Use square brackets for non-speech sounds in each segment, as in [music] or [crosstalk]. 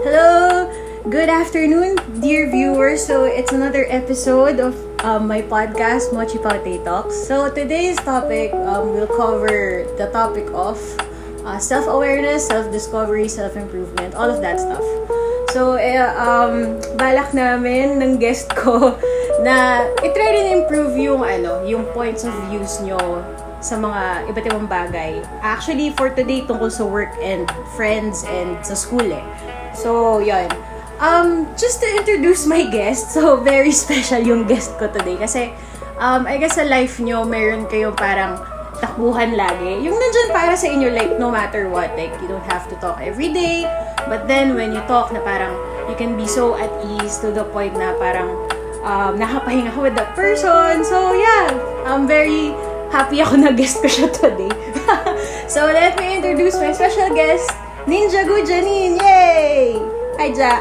Hello! Good afternoon, dear viewers. So, it's another episode of um, my podcast, Mochi Pate Talks. So, today's topic um, will cover the topic of uh, self-awareness, self-discovery, self-improvement, all of that stuff. So, eh, um, balak namin ng guest ko [laughs] na itry rin improve yung, ano, yung points of views nyo sa mga iba't ibang bagay. Actually, for today, tungkol sa work and friends and sa school eh. So, yun. Um, just to introduce my guest, so [laughs] very special yung guest ko today kasi um, I guess sa life nyo, meron kayong parang takbuhan lagi. Yung nandyan para sa inyo, like, no matter what. Like, you don't have to talk every day. But then, when you talk na parang, you can be so at ease to the point na parang, um, nakapahinga ka with that person. So, yeah. I'm very happy ako na guest ko siya today. [laughs] so, let me introduce my special guest, Ninja Gu Janine! Yay! Hi, Ja!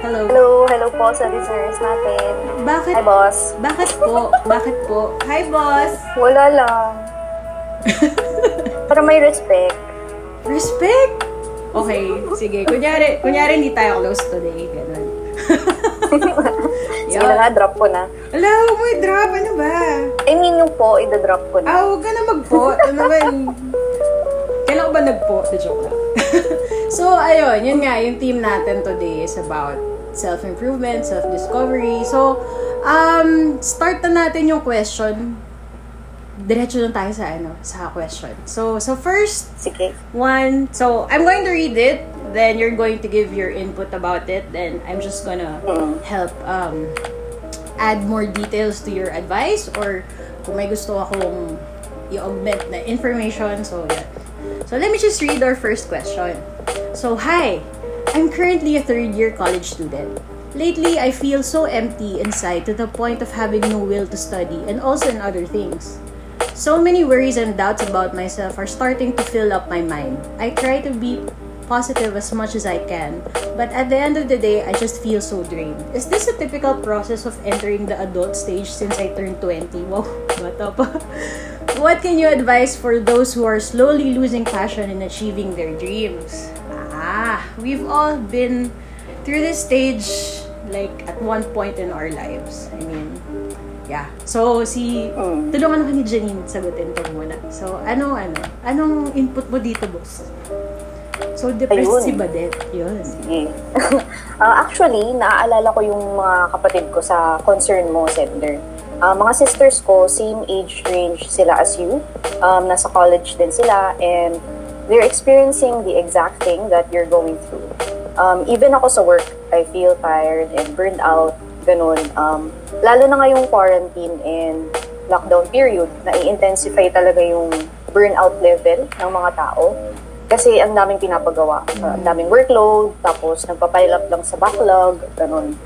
Hello. Hello, hello po sa listeners natin. Bakit? Hi, boss. Bakit po? Bakit po? Hi, boss! Wala lang. [laughs] Para may respect. Respect! Okay, sige. Kunyari, kunyari hindi tayo close today. Ganun. [laughs] Sige na nga, drop ko na. Hello, may drop. Ano ba? I mean, yung po, i-drop ko na. Ah, huwag ka na mag-po. Ano naman? Kailan ko ba nag-po? The joke lang. [laughs] so, ayun. Yun nga, yung team natin today is about self-improvement, self-discovery. So, um, start na natin yung question. Diretso na tayo sa ano, sa question. So, so first, Sige. one, so I'm going to read it, then you're going to give your input about it, then I'm just gonna Mm. help um, add more details to your advice or kung may gusto akong i-augment na information, so yeah. So let me just read our first question. So, hi! I'm currently a third year college student. Lately, I feel so empty inside to the point of having no will to study and also in other things. So many worries and doubts about myself are starting to fill up my mind. I try to be positive as much as I can, but at the end of the day, I just feel so drained. Is this a typical process of entering the adult stage since I turned 20? Wow, [laughs] bata pa. What can you advise for those who are slowly losing passion in achieving their dreams? Ah, we've all been through this stage like at one point in our lives. I mean, yeah. So, si... Mm. Tulungan ako ni Janine sagutin to muna. So, ano, ano? Anong input mo dito, boss? So, depressed Ayun. si Badet. Yun. Sige. [laughs] Ah, actually, naaalala ko yung mga kapatid ko sa concern mo, Sender. Ah, mga sisters ko, same age range sila as you. Um, nasa college din sila and they're experiencing the exact thing that you're going through. Um, even ako sa work, I feel tired and burned out, ganun. Um, lalo na ngayong quarantine and lockdown period, na-intensify talaga yung burnout level ng mga tao. Kasi ang daming pinapagawa. Uh, ang daming workload, tapos nagpa-pile up lang sa backlog, ganun.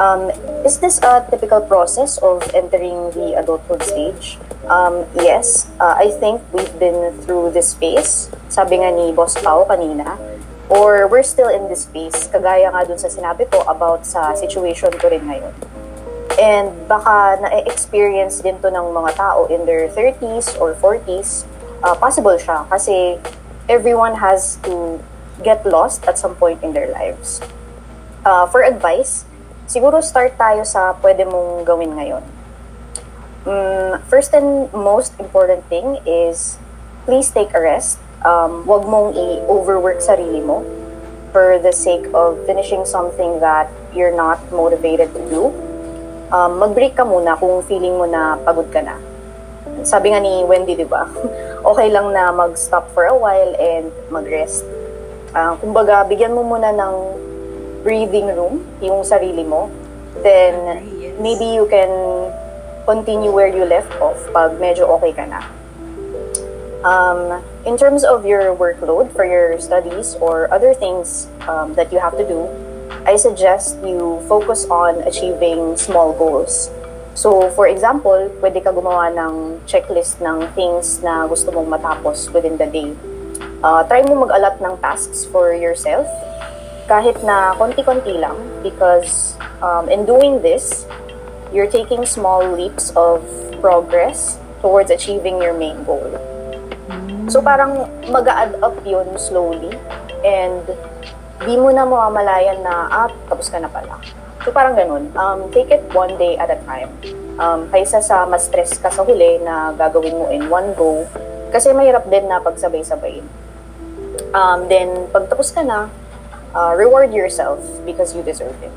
Um, is this a typical process of entering the adulthood stage? Um, yes, uh, I think we've been through this phase. Sabi nga ni Boss Pao kanina. Or we're still in this phase. Kagaya nga dun sa sinabi ko about sa situation ko rin ngayon. And baka na-experience din to ng mga tao in their 30s or 40s. Uh, possible siya kasi everyone has to get lost at some point in their lives. Uh, for advice, siguro start tayo sa pwede mong gawin ngayon. Mm, first and most important thing is please take a rest. Um, wag mong i-overwork sarili mo for the sake of finishing something that you're not motivated to do. Um, mag-break ka muna kung feeling mo na pagod ka na. Sabi nga ni Wendy, di ba? [laughs] okay lang na mag-stop for a while and mag-rest. Ah, kumbaga, bigyan mo muna ng breathing room yung sarili mo. Then, Yes. maybe you can continue where you left off pag medyo okay ka na. Um, in terms of your workload for your studies or other things um, that you have to do, I suggest you focus on achieving small goals. So, for example, pwede ka gumawa ng checklist ng things na gusto mong matapos within the day. Uh, try mo mag-allot ng tasks for yourself, kahit na konti-konti lang, because um, in doing this, you're taking small leaps of progress towards achieving your main goal. So parang mag add up yun slowly and di mo na mamamalayan na, ah, tapos ka na pala. So parang ganun. Um, take it one day at a time. Um, kaysa sa ma-stress ka sa huli na gagawin mo in one go, kasi mahirap din na pagsabay-sabay. Um, then, pag tapos ka na, uh, reward yourself because you deserve it.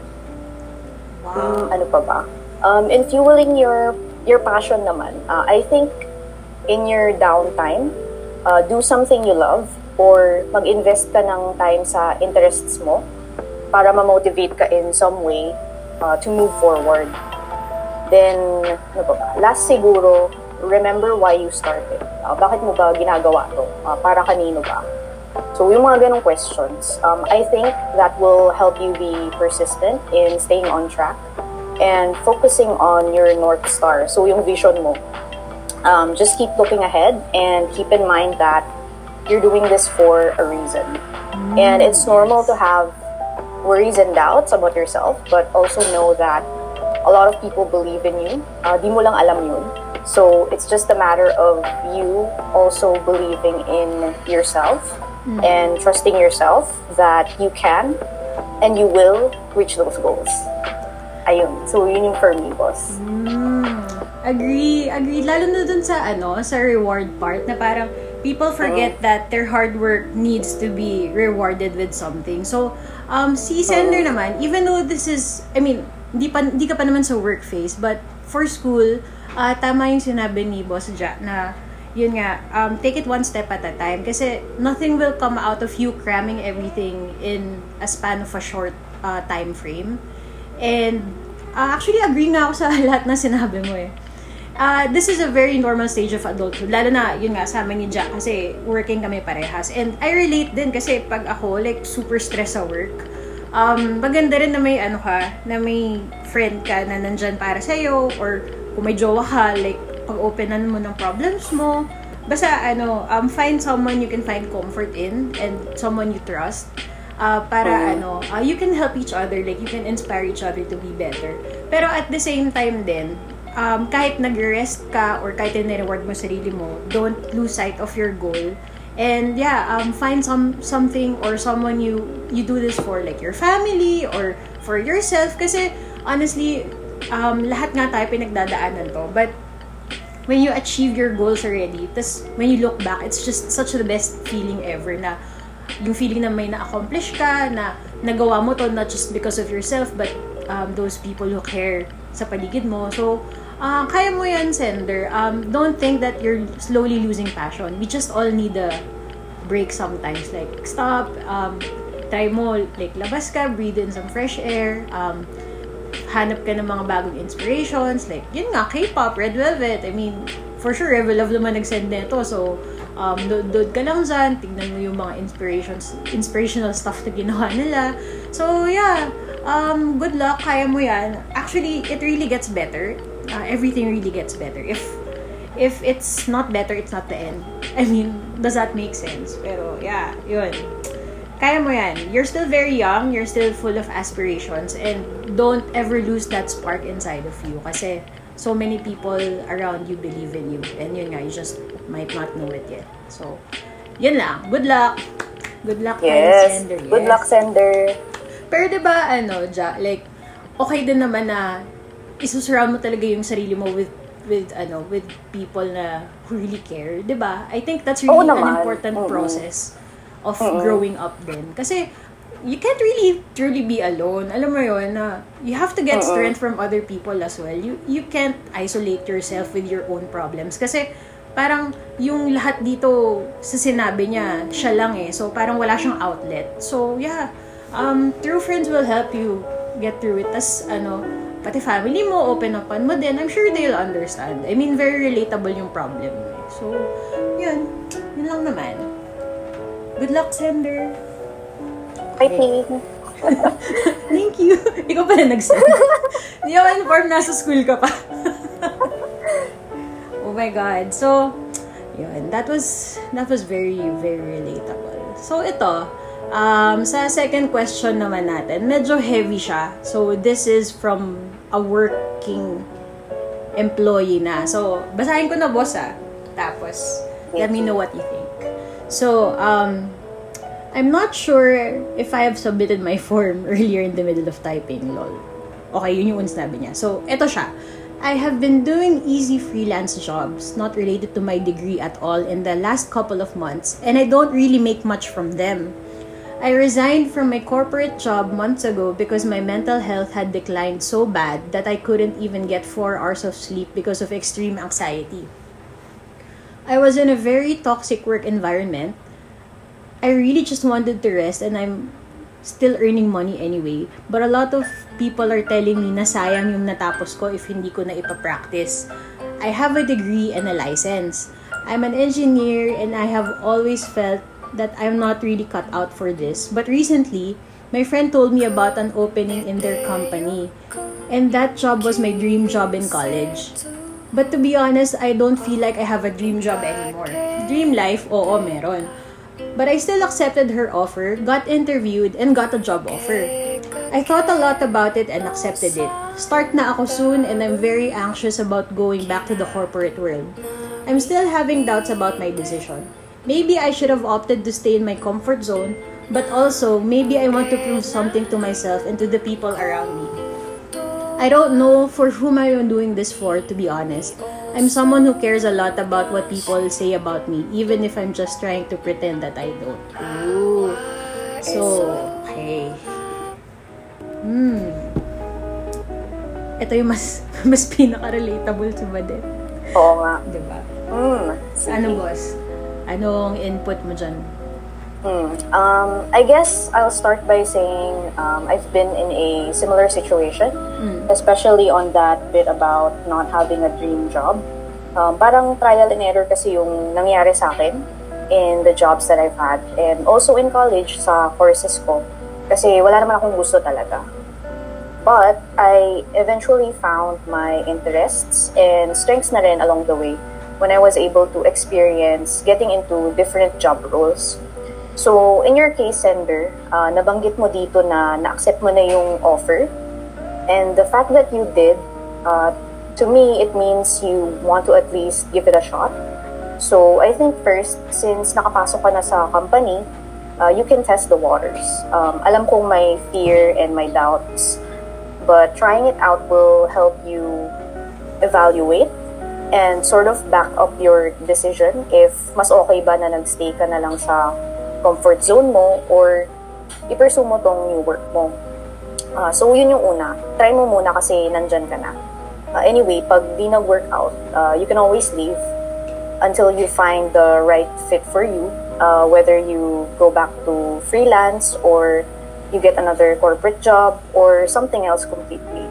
Wow. Um, ano pa ba? Um, in fueling your your passion naman, uh, I think in your downtime, uh, do something you love or mag-invest ka ng time sa interests mo para ma-motivate ka in some way uh, to move forward. Then, ano ba? Last siguro, remember why you started. Uh, bakit mo ba ginagawa to? Uh, para kanino ba? So, yung mga ganong questions, um, I think that will help you be persistent in staying on track and focusing on your North Star. So, yung vision mo. Um, just keep looking ahead and keep in mind that you're doing this for a reason. And it's normal to have worries and doubts about yourself, but also know that a lot of people believe in you. Uh, di mo lang alam yun. So, it's just a matter of you also believing in yourself and trusting yourself that you can and you will reach those goals. Ayun. So, yun yung for me, boss. Mm, agree, agree. Lalo na dun sa, ano, sa reward part na parang people forget that their hard work needs to be rewarded with something. So, um, si Sender naman, even though this is, I mean, di, pa, di ka pa naman sa work phase, but for school, uh, tama yung sinabi ni Boss Ja na yun nga, um, take it one step at a time kasi nothing will come out of you cramming everything in a span of a short uh, time frame. And uh, actually, agree nga ako sa [laughs] lahat na sinabi mo eh. Uh, this is a very normal stage of adulthood. Lalo na, yun nga, sa amin ni Jack kasi working kami parehas. And I relate din kasi pag ako, like, super stress sa work, um, maganda rin na may ano ka, na may friend ka na nandyan para sa'yo, or kung may jowa ka, like, pag-openan mo ng problems mo. Basta, ano, um, find someone you can find comfort in and someone you trust. Uh, para, ano, uh, you can help each other, like, you can inspire each other to be better. Pero at the same time din, um, kahit nag-rest ka or kahit nire-reward mo sarili mo, don't lose sight of your goal. And yeah, um, find some something or someone you you do this for, like your family or for yourself. Kasi honestly, um, lahat nga tayo pinagdadaanan to. But when you achieve your goals already, tas when you look back, it's just such the best feeling ever na yung feeling na may na-accomplish ka, na nagawa mo to not just because of yourself, but um, those people who care sa paligid mo. So, uh, kaya mo yan, sender. Um, don't think that you're slowly losing passion. We just all need a break sometimes. Like, stop, um, try mo, like, labas ka, breathe in some fresh air, um, hanap ka ng mga bagong inspirations. Like, yun nga, K-pop, Red Velvet. I mean, for sure, Rebel Love naman nag-send nito. So, um, doon ka lang dyan, tignan mo yung mga inspirations, inspirational stuff na ginawa nila. So, yeah, um, good luck, kaya mo yan. Actually, it really gets better. Uh, everything really gets better. If if it's not better, it's not the end. I mean, does that make sense? Pero, yeah, yun. Kaya mo yan. You're still very young, you're still full of aspirations, and don't ever lose that spark inside of you. Kasi, so many people around you believe in you. And yun nga, you just might not know it yet. So, yun lang. Good luck. Good luck, Yes. Sender. Good luck, sender. Pero ba ano, ja, like okay din naman na isusurround mo talaga yung sarili mo with with ano, with people na who really care, 'di ba? I think that's really Oo an naman. important Oo. process of growing up din. Kasi you can't really truly be alone. Alam mo yon na you have to get strength from other people as well. You you can't isolate yourself with your own problems kasi parang yung lahat dito sa sinabi niya, siya lang eh. So parang wala siyang outlet. So yeah, um, true friends will help you get through it. Tas ano, pati family mo, open upan mo din. I'm sure they'll understand. I mean, very relatable yung problem mo eh. So, yun. Yun lang naman. Good luck, sender. Kay Ting. [laughs] Thank you. Ikaw pala nag-send. Hindi ako informed nasa school ka pa. [laughs] oh my God. So, yun. That was, that was very, very relatable. So, ito. Um, sa second question naman natin, medyo heavy siya. So, this is from a working employee na. So, basahin ko na, boss, ah. Tapos, let me know what you think. So, um, I'm not sure if I have submitted my [laughs] form earlier in the middle of typing, lol. Okay, yun yung sinabi niya. So, eto siya. I have been doing easy freelance jobs, not related to my degree at all, in the last couple of months, and I don't really make much from them. I resigned from my corporate job months ago because my mental health had declined so bad that I couldn't even get four hours of sleep because of extreme anxiety. I was in a very toxic work environment. I really just wanted to rest and I'm still earning money anyway. But a lot of people are telling me na sayang yung natapos ko if hindi ko na ipapractice. I have a degree and a license. I'm an engineer and I have always felt that I'm not really cut out for this. But recently, my friend told me about an opening in their company. And that job was my dream job in college. But to be honest, I don't feel like I have a dream job anymore. Dream life, oo, meron. But I still accepted her offer, got interviewed, and got a job offer. I thought a lot about it and accepted it. Start na ako soon and I'm very anxious about going back to the corporate world. I'm still having doubts about my decision. Maybe I should have opted to stay in my comfort zone, but also maybe I want to prove something to myself and to the people around me. I don't know for whom I am doing this for, to be honest. I'm someone who cares a lot about what people say about me, even if I'm just trying to pretend that I don't. Ooh. So, hey. Hmm. Ito yung mas, [laughs] mas pinaka-relatable sa Badet. Oo nga. Diba? Mm, Ano, boss? Anong input mo dyan? Hmm. Um, I guess I'll start by saying um, I've been in a similar situation, especially on that bit about not having a dream job. Um, parang trial and error kasi yung nangyari sa akin in the jobs that I've had and also in college sa courses ko kasi wala naman akong gusto talaga. But I eventually found my interests and strengths na rin along the way when I was able to experience getting into different job roles. So, in your case, Sender, uh, nabanggit mo dito na na-accept mo na yung offer. And the fact that you did, uh, to me, it means you want to at least give it a shot. So, I think first, since nakapasok ka na sa company, uh, you can test the waters. Um, alam kong may fear and may doubts, but trying it out will help you evaluate and sort of back up your decision if mas okay ba na nagstay ka na lang sa comfort zone mo or i-pursue mo tong new work mo. Uh, so, yun yung una. Try mo muna kasi nandyan ka na. Uh, anyway, pag di nag-workout, uh, you can always leave until you find the right fit for you. Uh, whether you go back to freelance or you get another corporate job or something else completely.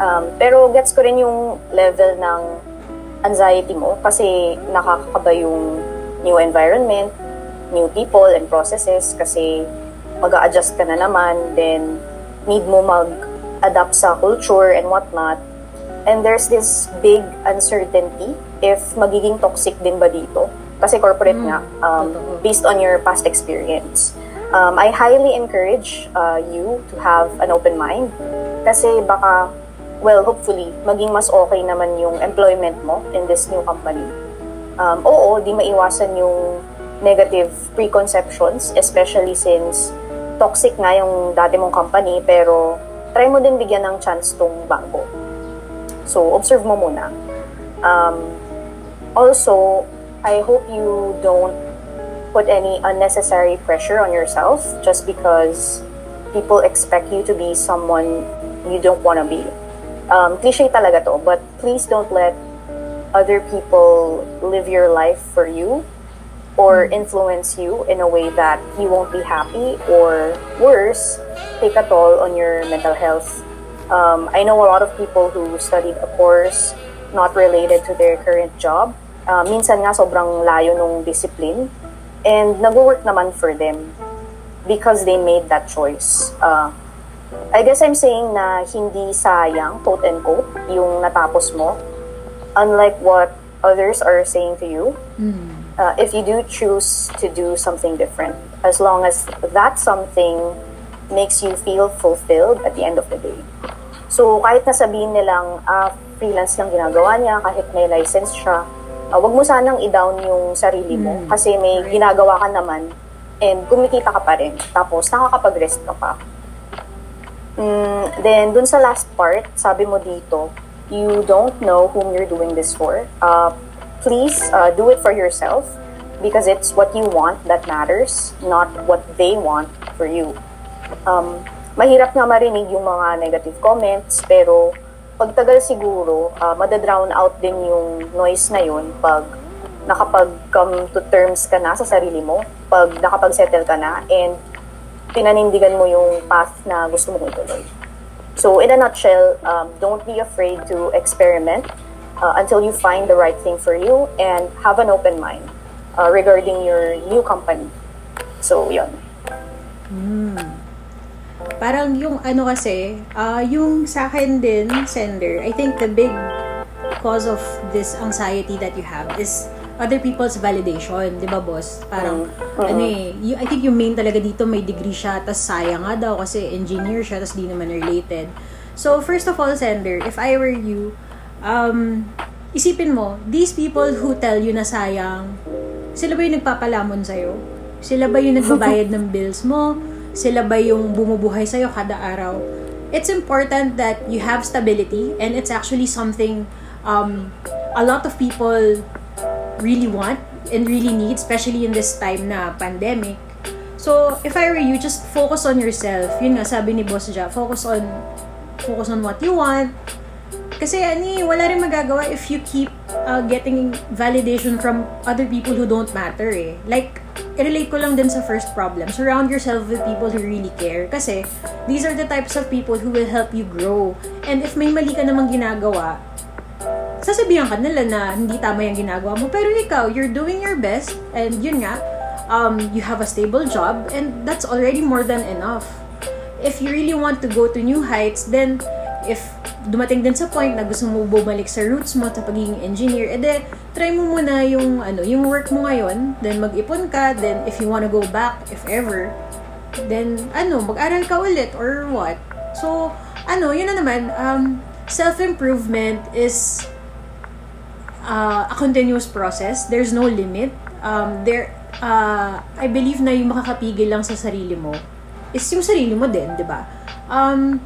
Um, pero gets ko rin yung level ng anxiety mo kasi nakakakaba yung new environment, new people and processes kasi mag adjust ka na naman, then need mo mag-adapt sa culture and whatnot. And there's this big uncertainty if magiging toxic din ba dito. Kasi corporate nga, um, based on your past experience. Um, I highly encourage uh, you to have an open mind kasi baka, well, hopefully, maging mas okay naman yung employment mo in this new company. Um, oo, di maiwasan yung negative preconceptions, especially since toxic nga yung dati mong company, pero try mo din bigyan ng chance tong bago. So, observe mo muna. Um, also, I hope you don't put any unnecessary pressure on yourself just because people expect you to be someone you don't want to be. Um, cliche talaga to, but please don't let other people live your life for you or influence you in a way that you won't be happy or worse, take a toll on your mental health. Um, I know a lot of people who studied a course not related to their current job. Uh, minsan nga sobrang layo nung discipline and nag-work naman for them because they made that choice. Uh, I guess I'm saying na hindi sayang, quote and quote, yung natapos mo. Unlike what others are saying to you. uh, if you do choose to do something different, as long as that something makes you feel fulfilled at the end of the day. So, kahit na sabihin nilang ah, freelance lang ginagawa niya, kahit may license siya, ah, wag mo sanang i-down yung sarili mo kasi may ginagawa ka naman and kumikita ka pa rin. Tapos, nakakapag-rest ka pa. Mm, then, dun sa last part, sabi mo dito, you don't know whom you're doing this for. Uh, please uh, do it for yourself because it's what you want that matters, not what they want for you. Um, mahirap nga marinig yung mga negative comments, pero pagtagal siguro, uh, madadrown out din yung noise na yun pag nakapag-come to terms ka na sa sarili mo, pag nakapag-settle ka na, and pinanindigan mo yung path na gusto mong ituloy. So, in a nutshell, um, don't be afraid to experiment uh, until you find the right thing for you and have an open mind uh, regarding your new company. So, yun. Hmm. Parang yung ano kasi, uh, yung sa akin din, sender, I think the big cause of this anxiety that you have is other people's validation, di ba boss? Parang, mm-hmm. ano eh, y- I think yung main talaga dito may degree siya, tas sayang nga daw kasi engineer siya, tas di naman related. So, first of all, sender, if I were you, um, isipin mo, these people who tell you na sayang, sila ba yung nagpapalamon sa'yo? Sila ba yung nagbabayad ng bills mo? Sila ba yung bumubuhay sa'yo kada araw? It's important that you have stability and it's actually something um, a lot of people really want and really need, especially in this time na pandemic. So, if I were you, just focus on yourself. Yun nga, sabi ni Boss Ja, focus on focus on what you want. Kasi ani, wala rin magagawa if you keep uh, getting validation from other people who don't matter eh. Like, i-relate ko lang din sa first problem. Surround yourself with people who really care. Kasi, these are the types of people who will help you grow. And if may mali ka namang ginagawa, sasabihan ka nila na hindi tama yung ginagawa mo. Pero ikaw, you're doing your best and yun nga, um, you have a stable job and that's already more than enough. If you really want to go to new heights, then if dumating din sa point na gusto mo bumalik sa roots mo sa pagiging engineer, edi try mo muna yung ano, yung work mo ngayon, then mag-ipon ka, then if you wanna go back, if ever, then ano, mag-aral ka ulit or what. So, ano, yun na naman, um, self-improvement is uh, a continuous process. There's no limit. Um, there, uh, I believe na yung makakapigil lang sa sarili mo is yung sarili mo din, di ba? Um,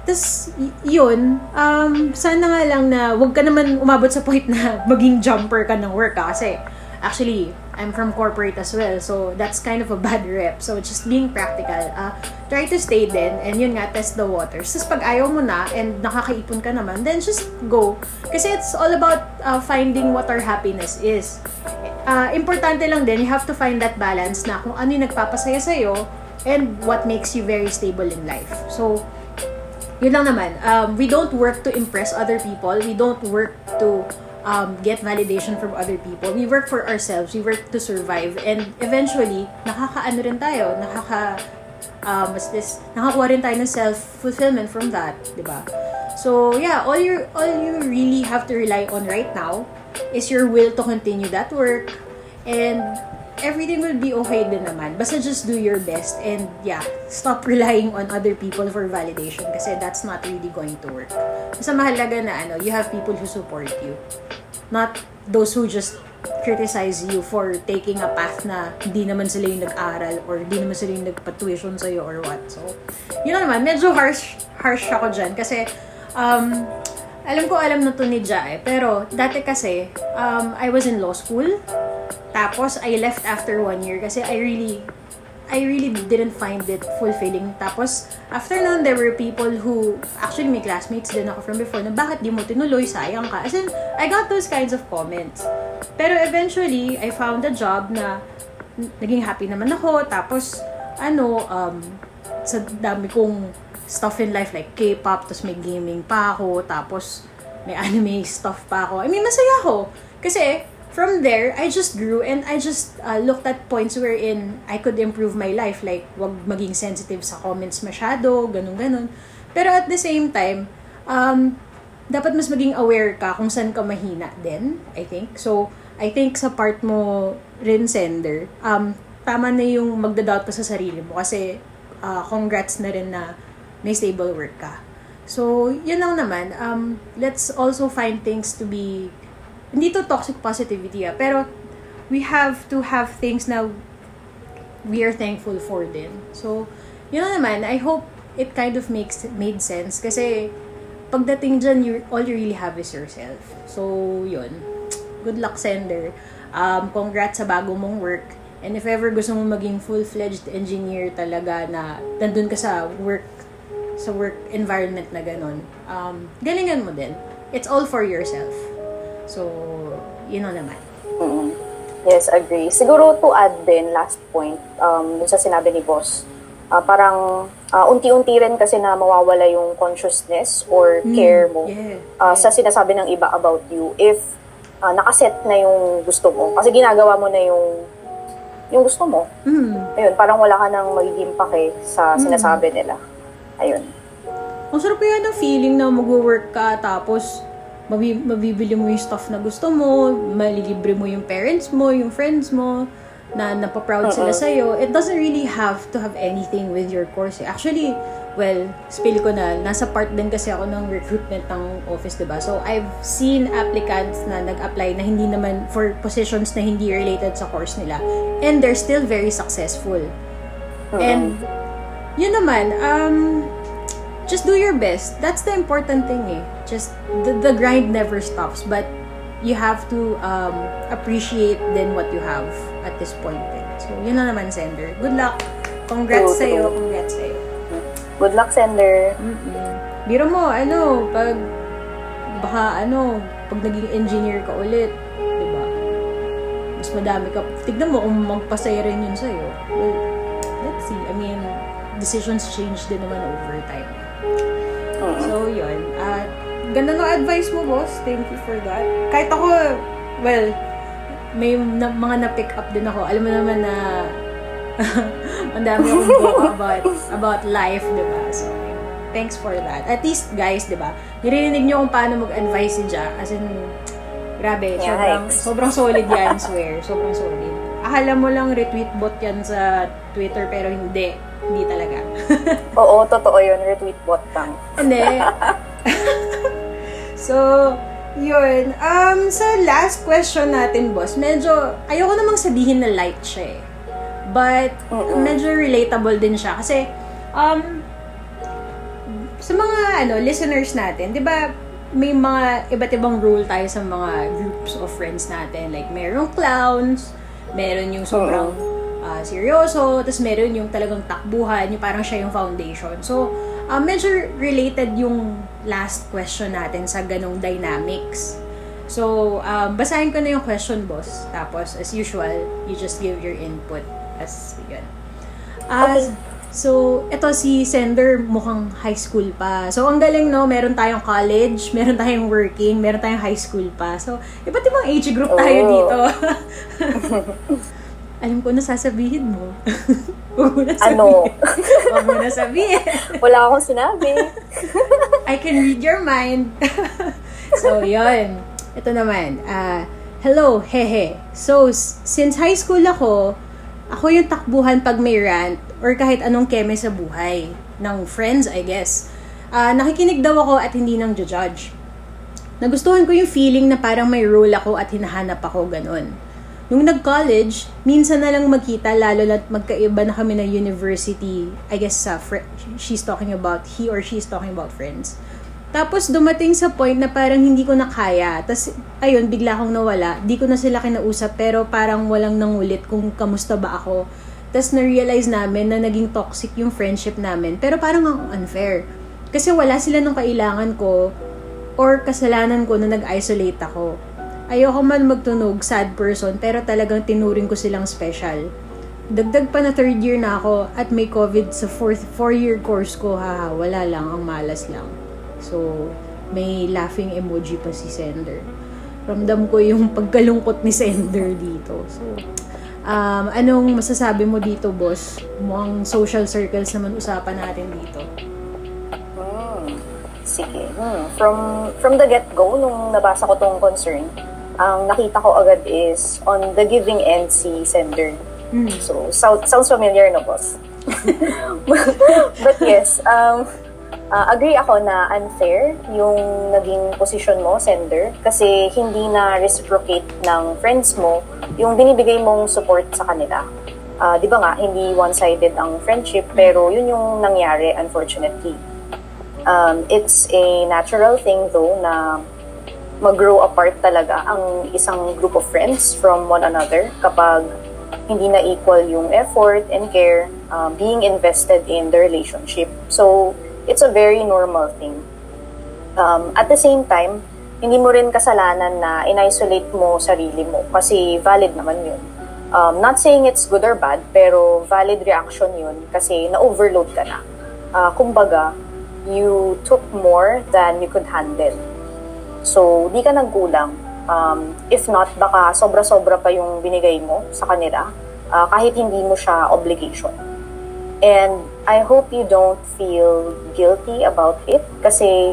Tapos, yun, um, sana nga lang na wag ka naman umabot sa point na [laughs] maging jumper ka ng work ka. Kasi, actually, I'm from corporate as well. So, that's kind of a bad rep. So, just being practical. Uh, try to stay din. And yun nga, test the waters. Tapos, pag ayaw mo na and nakakaipon ka naman, then just go. Kasi it's all about uh, finding what our happiness is. Uh, importante lang din, you have to find that balance na kung ano yung nagpapasaya sa'yo and what makes you very stable in life. So, yun lang naman. Um, we don't work to impress other people. We don't work to um, get validation from other people. We work for ourselves. We work to survive. And eventually, nakakaano rin tayo, nakaka, um, what's this, nakakuha rin tayo ng self-fulfillment from that, di ba? So, yeah, all you all you really have to rely on right now is your will to continue that work and everything will be okay din naman. Basta just do your best and yeah, stop relying on other people for validation kasi that's not really going to work. Basta mahalaga na ano, you have people who support you. Not those who just criticize you for taking a path na hindi naman sila yung nag-aral or hindi naman sila yung nagpa-tuition sa'yo or what. So, yun naman, medyo harsh, harsh ako dyan kasi um, alam ko alam na to ni Ja eh. Pero dati kasi, um, I was in law school. Tapos, I left after one year kasi I really, I really didn't find it fulfilling. Tapos, after nun, there were people who, actually may classmates din ako from before, na bakit di mo tinuloy, sayang ka. As in, I got those kinds of comments. Pero eventually, I found a job na naging happy naman ako. Tapos, ano, um, sa dami kong stuff in life, like K-pop, tapos may gaming pa ako, tapos may [laughs] anime stuff pa ako. I mean, masaya ako. Kasi, from there, I just grew and I just uh, looked at points wherein I could improve my life. Like, wag maging sensitive sa comments masyado, ganun-ganun. Pero at the same time, um, dapat mas maging aware ka kung saan ka mahina din, I think. So, I think sa part mo rin, sender, um, tama na yung magda-doubt ka sa sarili mo kasi uh, congrats na rin na may stable work ka. So, yun lang naman. Um, let's also find things to be hindi to toxic positivity ah, pero we have to have things na we are thankful for din. So, yun na naman, I hope it kind of makes made sense kasi pagdating dyan, you, all you really have is yourself. So, yun. Good luck, sender. Um, congrats sa bago mong work. And if ever gusto mo maging full-fledged engineer talaga na nandun ka sa work sa work environment na ganun, um, galingan mo din. It's all for yourself. So, yun na naman. Mm-hmm. Yes, agree. Siguro to add din, last point, um, dun sa sinabi ni boss, uh, parang uh, unti-unti rin kasi na mawawala yung consciousness or mm, care mo yeah, uh, yeah. sa sinasabi ng iba about you if uh, nakaset na yung gusto mo. Kasi ginagawa mo na yung yung gusto mo. Mm. Ayun, parang wala ka nang magiging pake sa mm. sinasabi nila. Ayun. Ang sarap yan ng feeling na mag-work ka tapos mabi- mabibili mo yung stuff na gusto mo, malilibre mo yung parents mo, yung friends mo, na napaproud sila sa'yo. It doesn't really have to have anything with your course. Actually, well, spill ko na, nasa part din kasi ako ng recruitment ng office, diba? So, I've seen applicants na nag-apply na hindi naman for positions na hindi related sa course nila. And they're still very successful. Uh-huh. And, yun naman, um, just do your best. That's the important thing eh. Just, the, the grind never stops. But, you have to um, appreciate then what you have at this point din. So, yun na naman, Sender. Good luck. Congrats True, sa'yo. true. Congrats sa'yo. Good luck, sender. Mm-mm. Biro mo, ano, pag, baka, ano, pag naging engineer ka ulit, di ba? Mas madami ka. Tignan mo kung magpasaya rin yun sa'yo. Well, let's see. I mean, decisions change din naman over time. Mm. So, yun. At, ganda ng advice mo, boss. Thank you for that. Kahit ako, well, may na, mga na-pick up din ako. Alam mo naman na [laughs] ang dami akong book [laughs] about, about life, di ba? So, thanks for that. At least, guys, di ba? Nirinig nyo kung paano mag-advise si Jack. As in, grabe, sobrang, sobrang solid yan, swear. Sobrang solid. Akala mo lang retweet bot yan sa Twitter, pero hindi. Hindi talaga. [laughs] Oo, totoo yun. Retweet bot lang. Hindi. [laughs] so, yun. Um, sa last question natin, boss, medyo, ayoko namang sabihin na light siya eh. But, Mm-mm. medyo relatable din siya. Kasi, um, sa mga, ano, listeners natin, di ba, may mga iba't ibang role tayo sa mga groups of friends natin. Like, merong clowns, meron yung sobrang ah, seryoso, tapos meron yung talagang takbuhan, yung parang siya yung foundation. So, uh, medyo related yung last question natin sa ganong dynamics. So, um, basahin ko na yung question, boss. Tapos, as usual, you just give your input as yun. Ah, Okay. So, ito si Sender mukhang high school pa. So, ang galing, no? Meron tayong college, meron tayong working, meron tayong high school pa. So, iba't ibang age group tayo Oh. dito. [laughs] Alam ko na sasabihin mo. [laughs] Huwag mo na sabihin. Ano? [laughs] Huwag mo na sabihin. Wala akong sinabi. I can read your mind. so, yon. Ito naman. ah hello, hehe. So, since high school ako, ako yung takbuhan pag may rant or kahit anong keme sa buhay. Ng friends, I guess. Ah, nakikinig daw ako at hindi nang judge. Nagustuhan ko yung feeling na parang may role ako at hinahanap ako, ganun. Nung nag-college, minsan na lang magkita, lalo na magkaiba na kami ng university. I guess sa fr- she's talking about, he or she's talking about friends. Tapos dumating sa point na parang hindi ko na kaya. Tapos, ayun, bigla akong nawala. Di ko na sila kinausap, pero parang walang nangulit kung kamusta ba ako. Tapos na-realize namin na naging toxic yung friendship namin. Pero parang ang unfair. Kasi wala sila nung kailangan ko or kasalanan ko na nag-isolate ako. Ayoko man magtunog, sad person, pero talagang tinuring ko silang special. Dagdag pa na third year na ako at may COVID sa fourth, four-year course ko, haha, wala lang, ang malas lang. So, may laughing emoji pa si Sender. Ramdam ko yung pagkalungkot ni Sender dito. So, um, anong masasabi mo dito, boss? Mukhang social circles naman usapan natin dito. Hmm. Sige. Hmm. From from the get-go, nung nabasa ko tong concern, ang nakita ko agad is on the giving end si sender. Hmm. So, sound, sounds familiar, no, boss? [laughs] But yes, um, uh, agree ako na unfair yung naging position mo, sender, kasi hindi na reciprocate ng friends mo yung binibigay mong support sa kanila. Uh, di ba nga, hindi one-sided ang friendship, pero yun yung nangyari, unfortunately. Um, it's a natural thing though na mag-grow apart talaga ang isang group of friends from one another kapag hindi na equal yung effort and care uh, being invested in the relationship. So, it's a very normal thing. Um, at the same time, hindi mo rin kasalanan na in-isolate mo sarili mo kasi valid naman yun. Um, not saying it's good or bad, pero valid reaction yun kasi na-overload ka na. Uh, kumbaga, you took more than you could handle. So, di ka nagkulang. Um, if not, baka sobra-sobra pa yung binigay mo sa kanila uh, kahit hindi mo siya obligation. And I hope you don't feel guilty about it kasi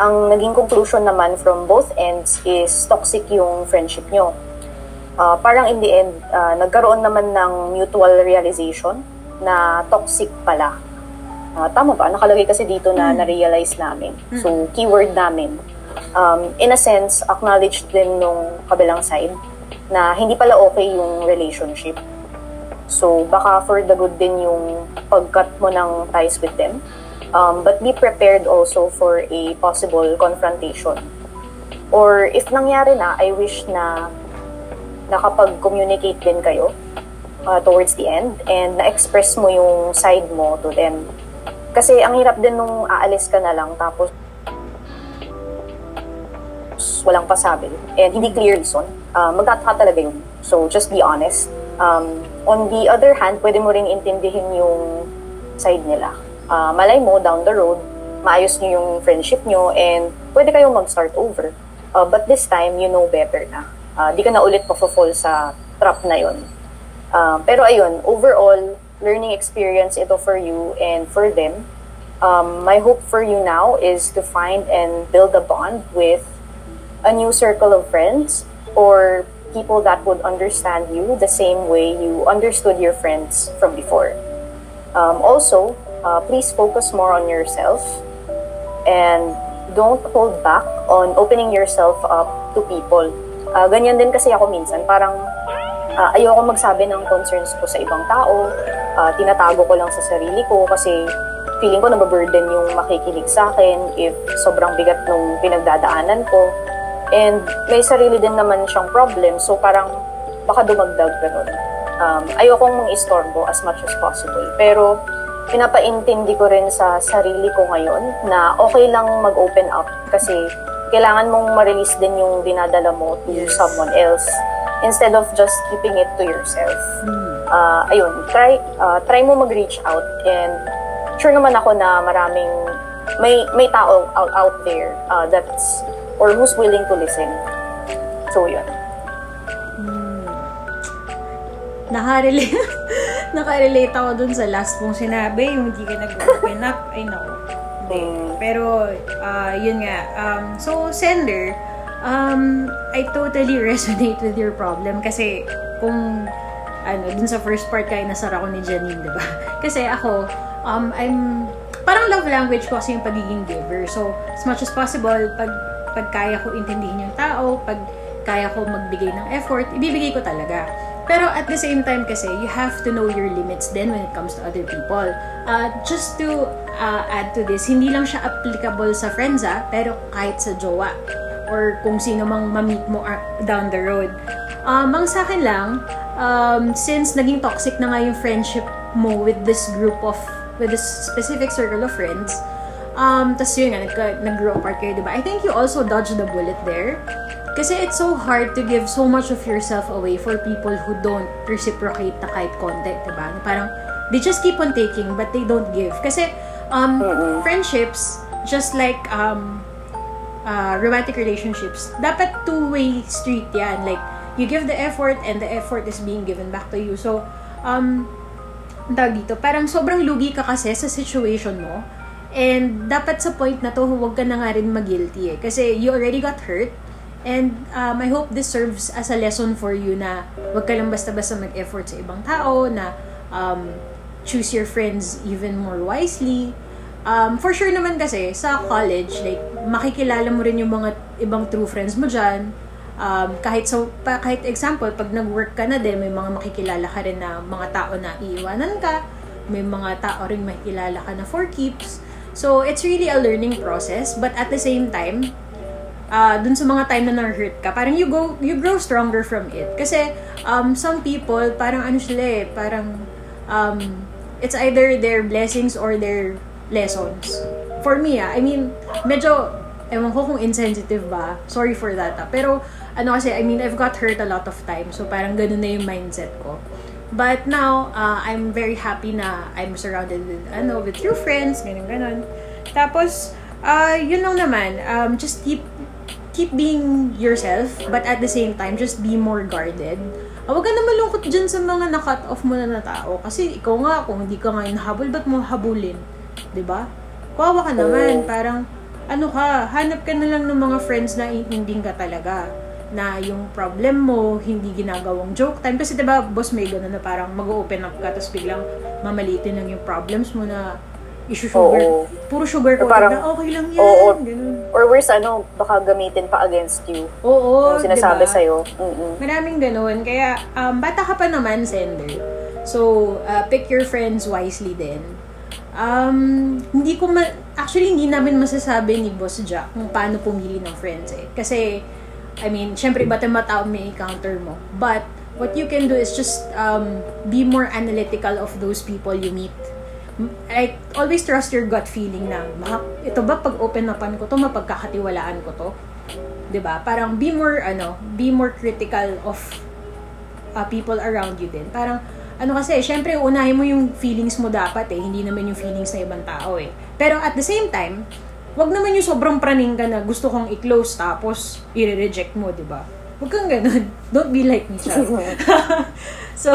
ang naging conclusion naman from both ends is toxic yung friendship nyo uh, parang in the end, uh, nagkaroon naman ng mutual realization na toxic pala. Uh, tama ba? Nakalagay kasi dito na mm. na-realize namin. Mm. So, keyword namin. Um, in a sense, acknowledge din nung kabilang side na hindi pala okay yung relationship. So, baka for the good din yung pag-cut mo ng ties with them. Um, but be prepared also for a possible confrontation. Or if nangyari na, I wish na nakapag-communicate din kayo uh, towards the end and na-express mo yung side mo to them. Kasi ang hirap din nung aalis ka na lang tapos walang pasabi and hindi clear reason, uh, magtataka talaga yun. So, just be honest. Um, on the other hand, pwede mo rin intindihin yung side nila. Uh, malay mo, down the road, maayos nyo yung friendship nyo and pwede kayong mag-start over. Uh, but this time, you know better na uh, di ka na ulit pa-fall sa trap na yon. Uh, pero ayun, overall, learning experience ito for you and for them. Um, my hope for you now is to find and build a bond with a new circle of friends or people that would understand you the same way you understood your friends from before. Um, also, uh, please focus more on yourself and don't hold back on opening yourself up to people Uh, ganyan din kasi ako minsan, parang uh, ayoko magsabi ng concerns ko sa ibang tao, uh, tinatago ko lang sa sarili ko kasi feeling ko nababurden yung makikinig sa akin if sobrang bigat nung pinagdadaanan ko. And may sarili din naman siyang problem, so parang baka dumagdag ganun. Um, ayokong mang istorbo as much as possible. Pero pinapaintindi ko rin sa sarili ko ngayon na okay lang mag-open up kasi kailangan mong ma-release din yung dinadala mo to yes. someone else instead of just keeping it to yourself. Mm. Uh, ayun, try uh, try mo mag-reach out and sure naman ako na maraming may may tao out, out there uh, that's or who's willing to listen. So, yun. Hmm. Nakarelate, [laughs] nakarelate ako dun sa last mong sinabi, yung hindi ka nag-open up. Ay, nako. Mm. Pero, uh, yun nga. Um, so, sender, um, I totally [laughs] resonate with your problem kasi kung ano, dun sa first part kaya nasara ko ni Janine, di ba? [laughs] Kasi ako, um, I'm, parang love language ko kasi yung pagiging giver. So, as much as possible, pag, pag kaya ko intindihin yung tao, pag kaya ko magbigay ng effort, ibibigay ko talaga. Pero at the same time kasi, you have to know your limits then when it comes to other people. Uh, just to uh, add to this, hindi lang siya applicable sa friends ah, pero kahit sa jowa or kung sino mang ma-meet mo uh, down the road. Um, ang sa akin lang, um, since naging toxic na nga yung friendship mo with this group of, with this specific circle of friends, um, tas yun nga, nag- nag-grow apart kayo, diba? I think you also dodged the bullet there kasi it's so hard to give so much of yourself away for people who don't reciprocate na kahit konti, diba? Parang, they just keep on taking but they don't give. Kasi, um, uh-uh. friendships, just like, um, uh, romantic relationships, dapat two-way street yan. Like, you give the effort and the effort is being given back to you. So, um, tawag dito, parang sobrang lugi ka kasi sa situation mo. And dapat sa point na to, huwag ka na nga rin mag-guilty eh. Kasi you already got hurt And um, I hope this serves as a lesson for you na wag ka lang basta-basta mag-effort sa ibang tao, na um, choose your friends even more wisely. Um, for sure naman kasi, sa college, like, makikilala mo rin yung mga ibang true friends mo dyan. um, kahit so pa, kahit example pag nag-work ka na din may mga makikilala ka rin na mga tao na iiwanan ka may mga tao rin makikilala ka na for keeps so it's really a learning process but at the same time uh, dun sa mga time na na-hurt ka parang you go you grow stronger from it kasi um, some people parang ano sila eh parang um, it's either their blessings or their lessons for me ah I mean medyo ewan ko kung insensitive ba sorry for that ah. pero ano kasi, I mean, I've got hurt a lot of times. So, parang ganun na yung mindset ko. But now, uh, I'm very happy na I'm surrounded with, ano, with true friends, ganun, ganun. Tapos, uh, yun lang naman, um, just keep, keep being yourself, but at the same time, just be more guarded. Uh, huwag ka na malungkot dyan sa mga na-cut off mo na na tao. Kasi ikaw nga, kung hindi ka ngayon habol, ba't mo habulin? ba? Diba? Kawawa ka naman. Parang, ano ka, hanap ka na lang ng mga friends na iintinding ka talaga na yung problem mo, hindi ginagawang joke time. Kasi diba, boss, may gano'n na parang mag-open up ka, tapos biglang mamalitin lang yung problems mo na issue sugar. Oo. Puro sugar ko parang, na okay lang yan. Oo. Ganun. Or worse, ano, baka gamitin pa against you. Oo, Yung sinasabi diba? sa'yo. Mm-mm. Maraming ganun. Kaya, um, bata ka pa naman, sender. So, uh, pick your friends wisely din. Um, hindi ko ma- actually, hindi namin masasabi ni Boss Jack kung paano pumili ng friends eh. Kasi, I mean, syempre, iba't ibang tao may encounter mo. But, what you can do is just um, be more analytical of those people you meet. Like, always trust your gut feeling na, ito ba pag open upan ko to, mapagkakatiwalaan ko to? ba? Parang be more ano, be more critical of uh, people around you din. Parang ano kasi, syempre unahin mo yung feelings mo dapat eh, hindi naman yung feelings ng ibang tao eh. Pero at the same time, wag naman yung sobrang praning ka na gusto kong i-close tapos i-reject mo, di ba? Huwag kang ganun. [laughs] Don't be like me, Chad. [laughs] [laughs] so,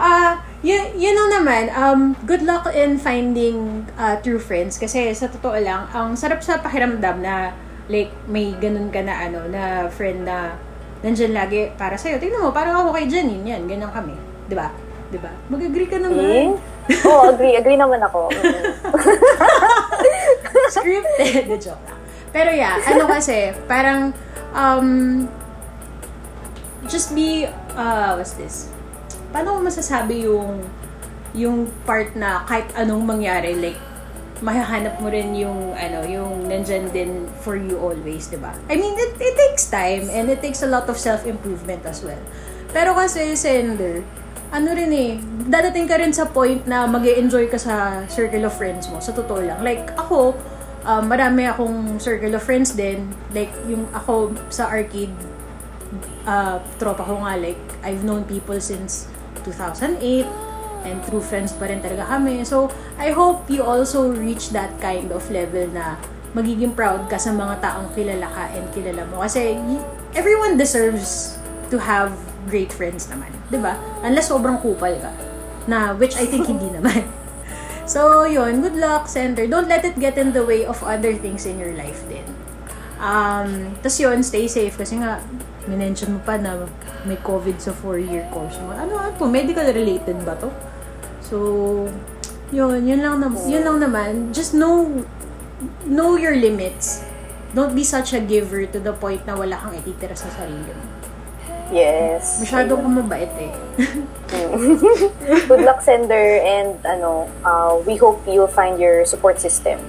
uh, yun, yun lang naman. Um, good luck in finding uh, true friends. Kasi sa totoo lang, ang sarap sa pakiramdam na like may ganun ka na ano, na friend na nandyan lagi para sa'yo. Tingnan mo, parang ako kay Janine, yan, ganyan kami. Di ba? Di ba? Mag-agree ka naman. Eh? Oo, oh, agree. Agree naman ako. Scripted. The [laughs] joke lang. Pero yeah, ano kasi, parang, um, just be, uh, what's this? Paano mo masasabi yung, yung part na kahit anong mangyari, like, mahahanap mo rin yung, ano, yung nandyan din for you always, di ba? I mean, it, it takes time and it takes a lot of self-improvement as well. Pero kasi, sender, ano rin eh, dadating ka rin sa point na mag enjoy ka sa circle of friends mo, sa totoo lang. Like, ako, um, marami akong circle of friends din. Like, yung ako sa arcade, uh, tropa ko nga, like, I've known people since 2008 and true friends pa rin talaga kami. So, I hope you also reach that kind of level na magiging proud ka sa mga taong kilala ka and kilala mo. Kasi, everyone deserves to have great friends naman. Ba diba? Unless sobrang kupal ka. Na, which I think hindi [laughs] naman. So, yun. Good luck, center. Don't let it get in the way of other things in your life din. Um, Tapos yun, stay safe. Kasi nga, minention mo pa na may COVID sa 4-year course mo. Ano, ano to? Medical related ba to? So, yun, yun lang, na, yun lang naman. Just know, know your limits. Don't be such a giver to the point na wala kang ititira sa sarili mo. Yes. Masyado kang mabait eh. [laughs] Good luck, sender, and ano, uh, we hope you'll find your support system.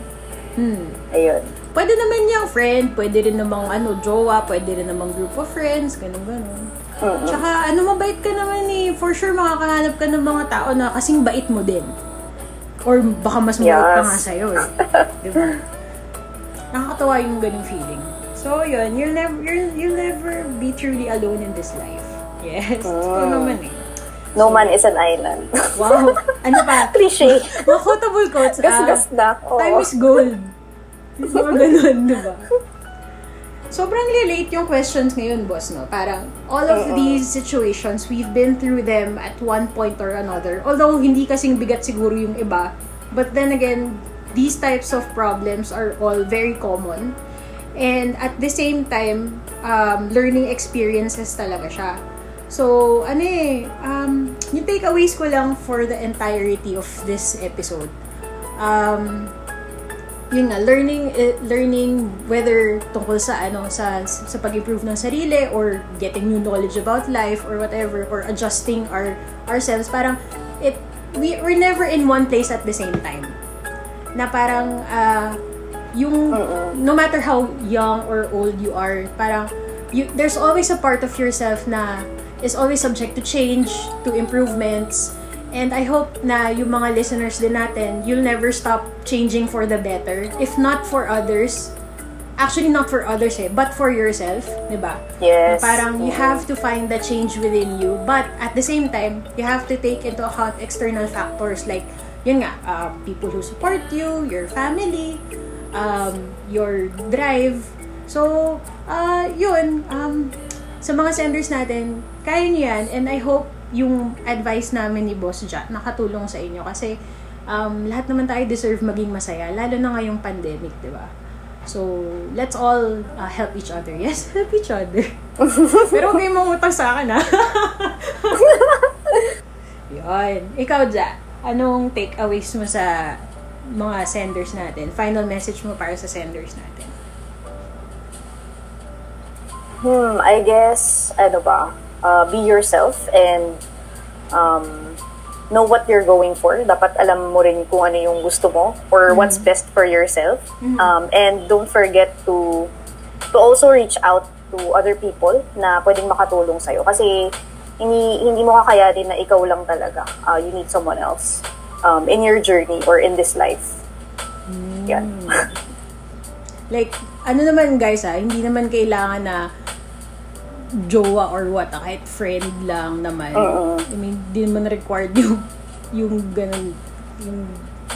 Hmm. Ayun. Pwede naman yung friend, pwede rin namang ano, jowa, pwede rin namang group of friends, ganun ganun. Mm-hmm. Tsaka ano, mabait ka naman eh. For sure, makakahanap ka ng mga tao na kasing bait mo din. Or baka mas mabait yes. pa nga sa'yo eh. [laughs] diba? Nakakatawa yung ganung feeling. So, yun, you'll never, you'll, you'll never be truly alone in this life. Yes. Mm. Ito naman eh. No man is an island. Wow. Ano pa? [laughs] Cliche. Mga quotable quotes. Gas-gas na. Oh. Time is gold. Mga ganun, di ba? Sobrang relate yung questions ngayon, boss, no? Parang, all of Uh-oh. these situations, we've been through them at one point or another. Although, hindi kasing bigat siguro yung iba. But then again, these types of problems are all very common. And at the same time, um, learning experiences talaga siya. So, ano eh, um, yung takeaways ko lang for the entirety of this episode. Um, yun nga, learning, eh, learning whether tungkol sa, ano, sa, sa pag-improve ng sarili or getting new knowledge about life or whatever, or adjusting our, ourselves, parang, it, we, we're never in one place at the same time. Na parang, uh, yung, no matter how young or old you are, parang, you, there's always a part of yourself na is always subject to change, to improvements, And I hope na yung mga listeners din natin, you'll never stop changing for the better. If not for others, actually not for others eh, but for yourself, di ba? Yes. Parang you have to find the change within you. But at the same time, you have to take into account external factors like, yun nga, uh, people who support you, your family, um, your drive. So, uh, yun, um, sa mga senders natin, kaya niyo yan. And I hope yung advice namin ni Boss Ja nakatulong sa inyo kasi um, lahat naman tayo deserve maging masaya lalo na ngayong pandemic, 'di ba? So, let's all uh, help each other. Yes, [laughs] help each other. [laughs] Pero huwag kayong mangutang sa akin, ha? [laughs] Yun. Ikaw, Ja, anong takeaways mo sa mga senders natin? Final message mo para sa senders natin? Hmm, I guess, ano ba, uh, be yourself and um, know what you're going for. Dapat alam mo rin kung ano yung gusto mo or mm-hmm. what's best for yourself. Mm-hmm. Um, and don't forget to to also reach out to other people na pwedeng makatulong sa'yo. Kasi hindi, hindi mo kakayanin na ikaw lang talaga. Uh, you need someone else um, in your journey or in this life. Mm. Yan. [laughs] like, ano naman guys ha, ah, hindi naman kailangan na jowa or what, ah, kahit friend lang naman. Uh-uh. I mean, di naman required yung, yung ganun, yung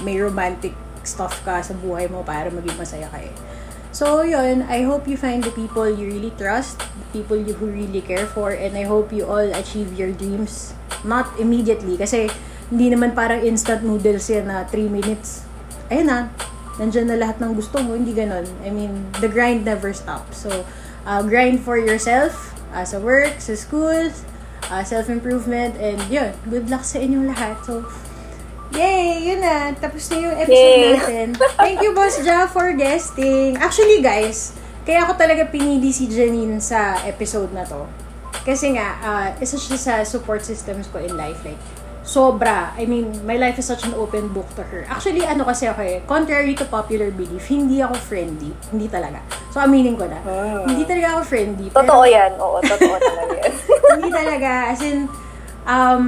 may romantic stuff ka sa buhay mo para maging masaya kayo. So, yun, I hope you find the people you really trust, the people you who really care for, and I hope you all achieve your dreams. Not immediately, kasi hindi naman parang instant noodles yan na 3 minutes. Ayun na, nandyan na lahat ng gusto mo, hindi ganon. I mean, the grind never stops. So, uh, grind for yourself, uh, sa work, sa schools, uh, self-improvement, and yun, good luck sa inyong lahat. So, yay! Yun na, tapos na yung episode yay. natin. Thank you, Boss Ja, for guesting. Actually, guys, kaya ako talaga pinili si Janine sa episode na to. Kasi nga, uh, isa siya sa support systems ko in life. Like, sobra. I mean, my life is such an open book to her. Actually, ano kasi ako eh, contrary to popular belief, hindi ako friendly. Hindi talaga. So, aminin ko na. Hmm. Hindi talaga ako friendly. Totoo pero, yan. Oo, totoo talaga [laughs] yan. hindi talaga. As in, um,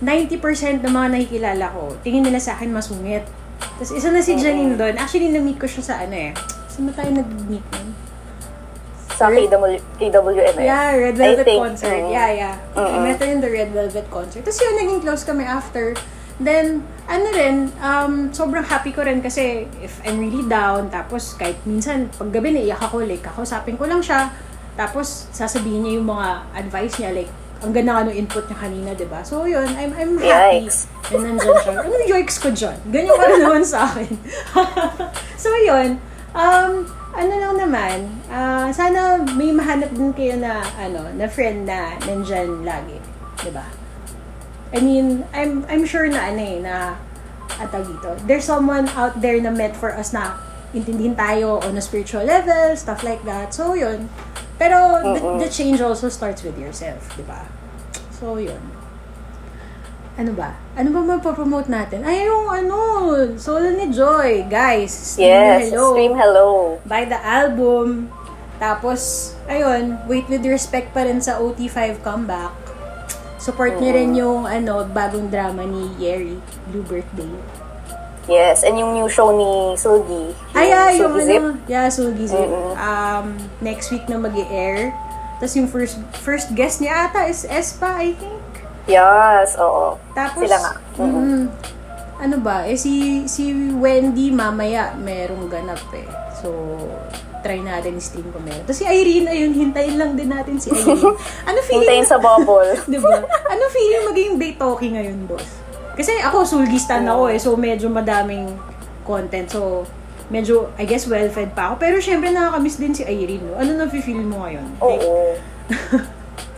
90% ng mga nakikilala ko, tingin nila sa akin masungit. Tapos isa na si Janine doon. Actually, na-meet ko siya sa ano eh. Saan tayo nag-meet nun? Sa KW, KWMS. Yeah, Red Velvet think, concert. Mm, yeah, yeah. Mm-hmm. I met her in the Red Velvet concert. Tapos yun, naging close kami after. Then, ano rin, um, sobrang happy ko rin kasi if I'm really down, tapos kahit minsan, pag gabi naiyak ako, like, kakausapin ko lang siya, tapos sasabihin niya yung mga advice niya, like, ang ganda nga input niya kanina, di ba? So, yun, I'm, I'm happy. Yikes. And nandyan siya. Ano yikes ko dyan? Ganyan ka [laughs] naman sa akin. [laughs] so, yun. Um, ano lang naman, uh, sana may mahanap din kayo na, ano, na friend na nandyan lagi. ba diba? I mean, I'm, I'm sure na, ano eh, na, atag dito, there's someone out there na met for us na intindihin tayo on a spiritual level, stuff like that. So, yun. Pero, the, the change also starts with yourself, di ba? So, yun ano ba? Ano ba mapapromote natin? Ay, yung ano, solo ni Joy. Guys, Scream yes, Hello. Scream Hello. Buy the album. Tapos, ayun, Wait With Respect pa rin sa OT5 comeback. Support mm. niyo rin yung ano, bagong drama ni Yeri, Blue Birthday. Yes, and yung new show ni Sulgi. Ay, yeah, yung Zip. ano, yeah, Sulgi Zip. Mm-hmm. Um, next week na mag air Tapos yung first first guest niya ata is Espa, I think. Yes, oo. Tapos, Sila nga. Mm-hmm. Mm, ano ba, eh si, si Wendy mamaya merong ganap eh. So, try natin stream ko meron. Tapos si Irene, ayun, hintayin lang din natin si Irene. [laughs] Ano feeling? hintayin sa bubble. [laughs] diba? Ano feeling maging Betoki ngayon, boss? Kasi ako, sulgistan ako eh. So, medyo madaming content. So, medyo, I guess, well-fed pa ako. Pero, syempre, nakakamiss din si Irene. No? Ano na feel mo ngayon? Oo. Like, [laughs]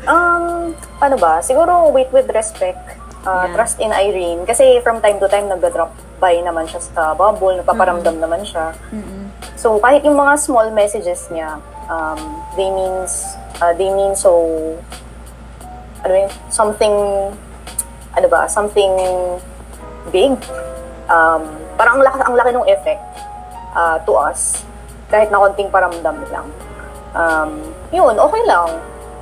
Um, ano ba? Siguro wait with respect. Uh, yeah. Trust in Irene. Kasi from time to time, nagda-drop nag-buy naman siya sa bubble, nagpaparamdam naman siya. Mm-mm. So, kahit yung mga small messages niya, um, they means, uh, they mean so, ano yun, something, ano ba, something big. Um, parang ang laki, ang laki ng effect uh, to us, kahit na konting paramdam lang. Um, yun, okay lang.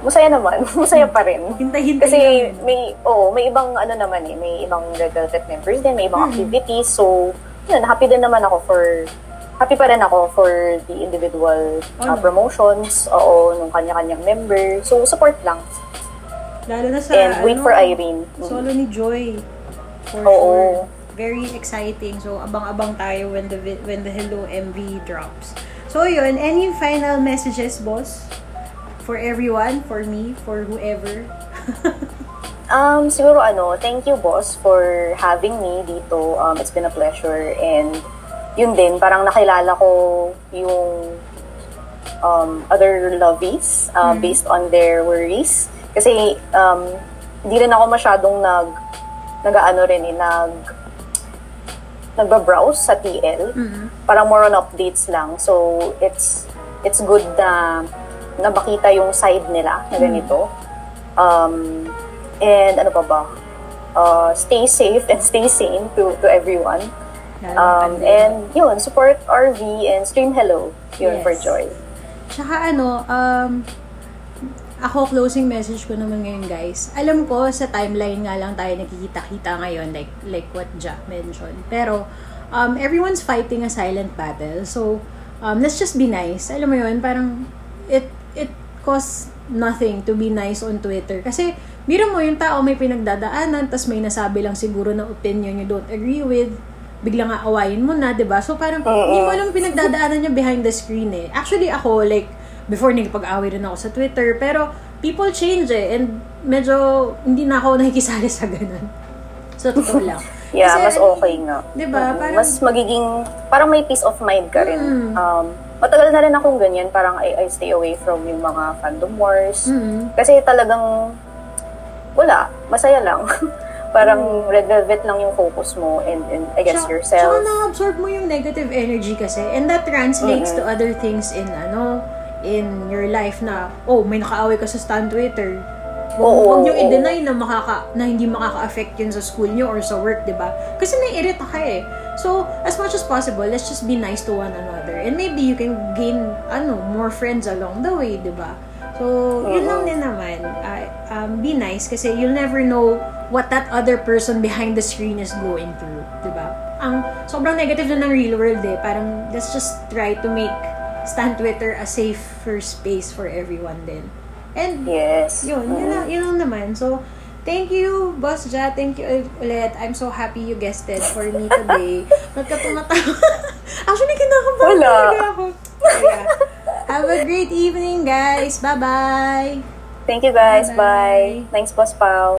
Masaya naman. [laughs] Masaya pa rin. Hintay-hintay Kasi lang. may, oo, may ibang ano naman eh, may ibang Red Velvet members din, may ibang Mm. activities. So, yun, happy din naman ako for, happy pa rin ako for the individual Oh, promotions, oo, nung kanya-kanyang member. So, support lang. Lalo na sa, And wait ano, for Irene. Mm. Solo ni Joy. For Oo. sure. Very exciting. So, abang-abang tayo when the when the Hello MV drops. So, yun. Any final messages, boss? For everyone, for me, for whoever. Um, siguro ano, thank you boss for having me dito. Um, it's been a pleasure and yun din, parang nakilala ko yung um, other lovies uh, based on their worries. Kasi um, hindi rin ako masyadong nag nag-ano rin eh, nag nagba-browse sa TL. Parang more on updates lang. So, it's it's good na na makita yung side nila na ganito. Um, and ano pa ba? Uh, stay safe and stay sane to to everyone. Um, and yun, support RV and stream hello. Yun Yes. for joy. Tsaka ano, um, ako closing message ko naman ngayon guys. Alam ko sa timeline nga lang tayo nakikita-kita ngayon like like what Jack mentioned. Pero um, everyone's fighting a silent battle. So um, let's just be nice. Alam mo yun, parang it costs nothing to be nice on Twitter. Kasi biro mo yung tao may pinagdadaanan tas may nasabi lang siguro na opinion you don't agree with biglang aawayin mo na, 'di ba? So parang hindi mo alam pinagdadaanan niya behind the screen eh. Actually ako like before nagpag-away rin ako sa Twitter, pero people change eh and medyo hindi na ako [laughs] nakikisali sa ganun. So totoo lang. [laughs] Yeah, Kasi, mas okay nga. 'Di ba? Mhm. Parang mas magiging, parang may peace of mind ka rin. Mm. Um, matagal na rin akong ganyan, parang I, I stay away from yung mga fandom wars. Mm. Kasi talagang, wala, masaya lang. [laughs] parang red velvet lang yung focus mo and, and I guess Tsaka- yourself. Tsaka na-absorb mo yung negative energy kasi and that translates to other things in ano in your life na oh may nakaaway ka sa stan Twitter Huwag huwag niyo oo. i-deny na makaka na hindi makaka-affect yun sa school niyo or sa work, 'di ba? Kasi naiirita ka eh. So, as much as possible, let's just be nice to one another. And maybe you can gain ano, more friends along the way, 'di ba? So, yun lang din naman. Uh, um, be nice kasi you'll never know what that other person behind the screen is going through, 'di ba? Ang sobrang negative na ng real world eh. Parang let's just try to make Stan Twitter a safer space for everyone din. And Yes. yun, yun, lang, yun lang naman. So, thank you, Boss Ja. Thank you ulit. I'm so happy you guested for me today. [laughs] Ba't ka tumatawa? [laughs] Actually, kinakabahan talaga ako. Yeah. Have a great evening, guys. Bye-bye. Thank you guys. Bye-bye. Bye. Thanks, Boss Pao.